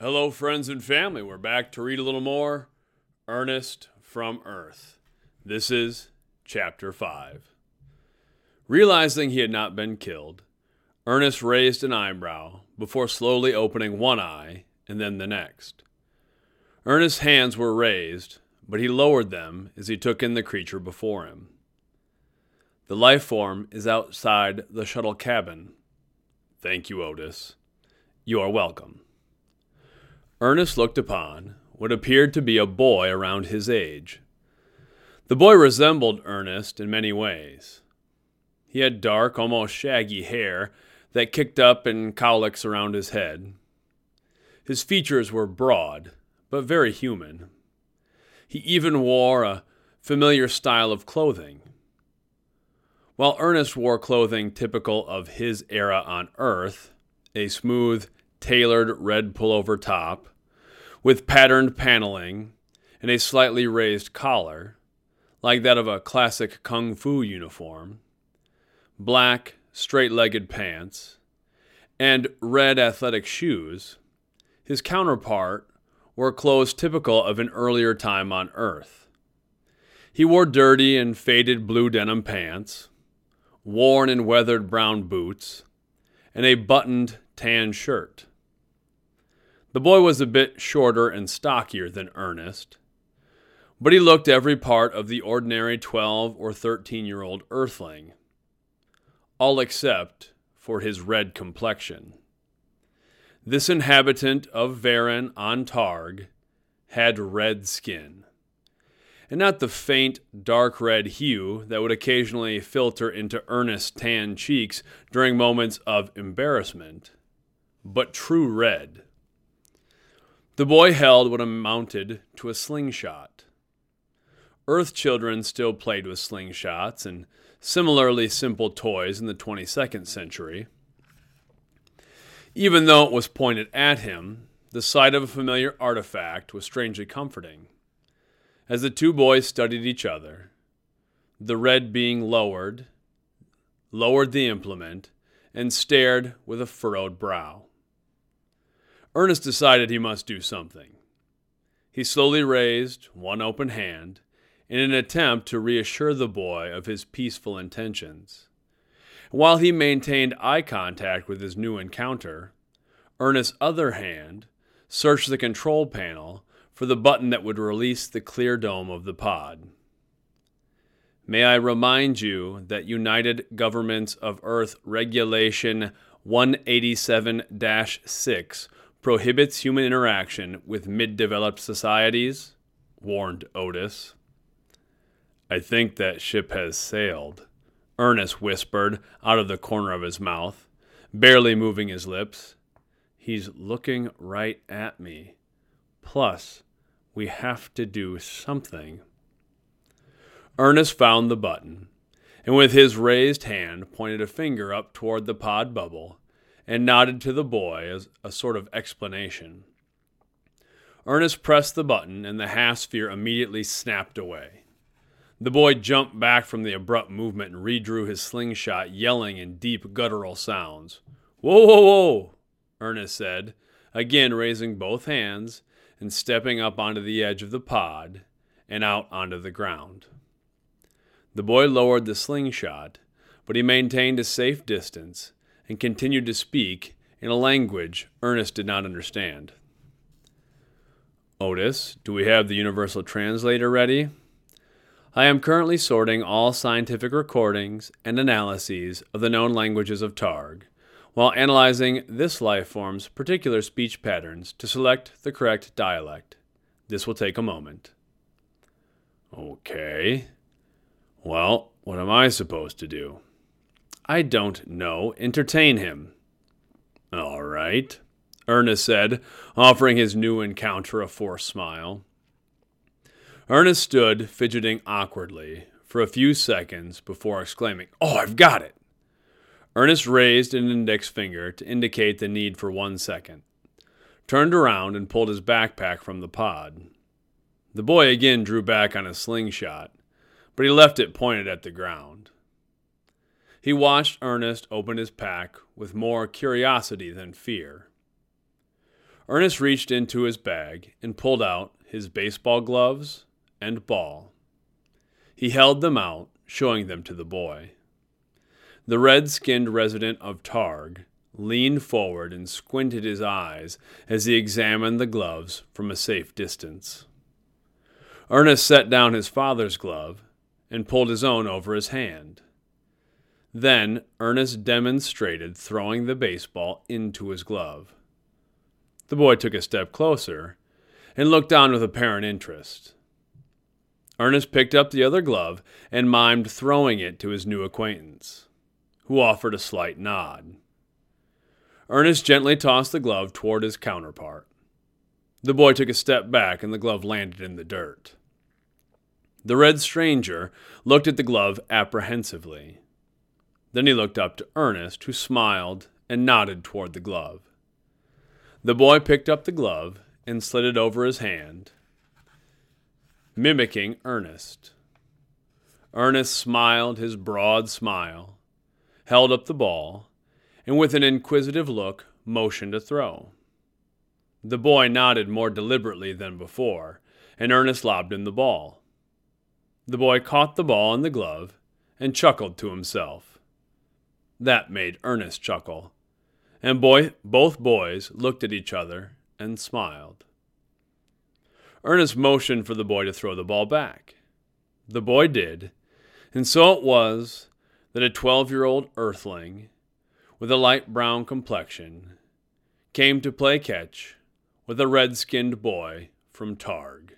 Hello, friends and family. We're back to read a little more Ernest from Earth. This is Chapter 5. Realizing he had not been killed, Ernest raised an eyebrow before slowly opening one eye and then the next. Ernest's hands were raised, but he lowered them as he took in the creature before him. The life form is outside the shuttle cabin. Thank you, Otis. You are welcome. Ernest looked upon what appeared to be a boy around his age. The boy resembled Ernest in many ways. He had dark, almost shaggy hair that kicked up in cowlicks around his head. His features were broad, but very human. He even wore a familiar style of clothing. While Ernest wore clothing typical of his era on Earth, a smooth, tailored red pullover top, with patterned paneling and a slightly raised collar, like that of a classic kung fu uniform, black, straight legged pants, and red athletic shoes, his counterpart wore clothes typical of an earlier time on Earth. He wore dirty and faded blue denim pants, worn and weathered brown boots, and a buttoned tan shirt. The boy was a bit shorter and stockier than Ernest, but he looked every part of the ordinary 12 or 13 year old earthling, all except for his red complexion. This inhabitant of Varen on Targ had red skin, and not the faint dark red hue that would occasionally filter into Ernest's tan cheeks during moments of embarrassment, but true red. The boy held what amounted to a slingshot. Earth children still played with slingshots and similarly simple toys in the 22nd century. Even though it was pointed at him, the sight of a familiar artifact was strangely comforting. As the two boys studied each other, the red being lowered, lowered the implement, and stared with a furrowed brow. Ernest decided he must do something. He slowly raised one open hand in an attempt to reassure the boy of his peaceful intentions. While he maintained eye contact with his new encounter, Ernest's other hand searched the control panel for the button that would release the clear dome of the pod. May I remind you that United Governments of Earth Regulation 187 6 prohibits human interaction with mid developed societies, warned Otis. I think that ship has sailed, Ernest whispered out of the corner of his mouth, barely moving his lips. He's looking right at me. Plus, we have to do something. Ernest found the button, and with his raised hand pointed a finger up toward the pod bubble and nodded to the boy as a sort of explanation. Ernest pressed the button, and the half sphere immediately snapped away. The boy jumped back from the abrupt movement and redrew his slingshot, yelling in deep guttural sounds. Whoa, whoa, whoa, Ernest said, again raising both hands and stepping up onto the edge of the pod and out onto the ground. The boy lowered the slingshot, but he maintained a safe distance and continued to speak in a language Ernest did not understand. Otis, do we have the universal translator ready? I am currently sorting all scientific recordings and analyses of the known languages of Targ, while analyzing this life form's particular speech patterns to select the correct dialect. This will take a moment. Okay. Well, what am I supposed to do? I don't know. Entertain him. All right, Ernest said, offering his new encounter a forced smile. Ernest stood, fidgeting awkwardly, for a few seconds before exclaiming, Oh, I've got it! Ernest raised an index finger to indicate the need for one second, turned around, and pulled his backpack from the pod. The boy again drew back on his slingshot, but he left it pointed at the ground. He watched Ernest open his pack with more curiosity than fear. Ernest reached into his bag and pulled out his baseball gloves and ball. He held them out, showing them to the boy. The red skinned resident of Targ leaned forward and squinted his eyes as he examined the gloves from a safe distance. Ernest set down his father's glove and pulled his own over his hand. Then Ernest demonstrated throwing the baseball into his glove. The boy took a step closer and looked on with apparent interest. Ernest picked up the other glove and mimed throwing it to his new acquaintance, who offered a slight nod. Ernest gently tossed the glove toward his counterpart. The boy took a step back and the glove landed in the dirt. The red stranger looked at the glove apprehensively. Then he looked up to Ernest, who smiled and nodded toward the glove. The boy picked up the glove and slid it over his hand, mimicking Ernest. Ernest smiled his broad smile, held up the ball, and with an inquisitive look motioned to throw. The boy nodded more deliberately than before, and Ernest lobbed him the ball. The boy caught the ball in the glove and chuckled to himself. That made Ernest chuckle, and boy, both boys looked at each other and smiled. Ernest motioned for the boy to throw the ball back. The boy did, and so it was that a twelve year old earthling with a light brown complexion came to play catch with a red skinned boy from Targ.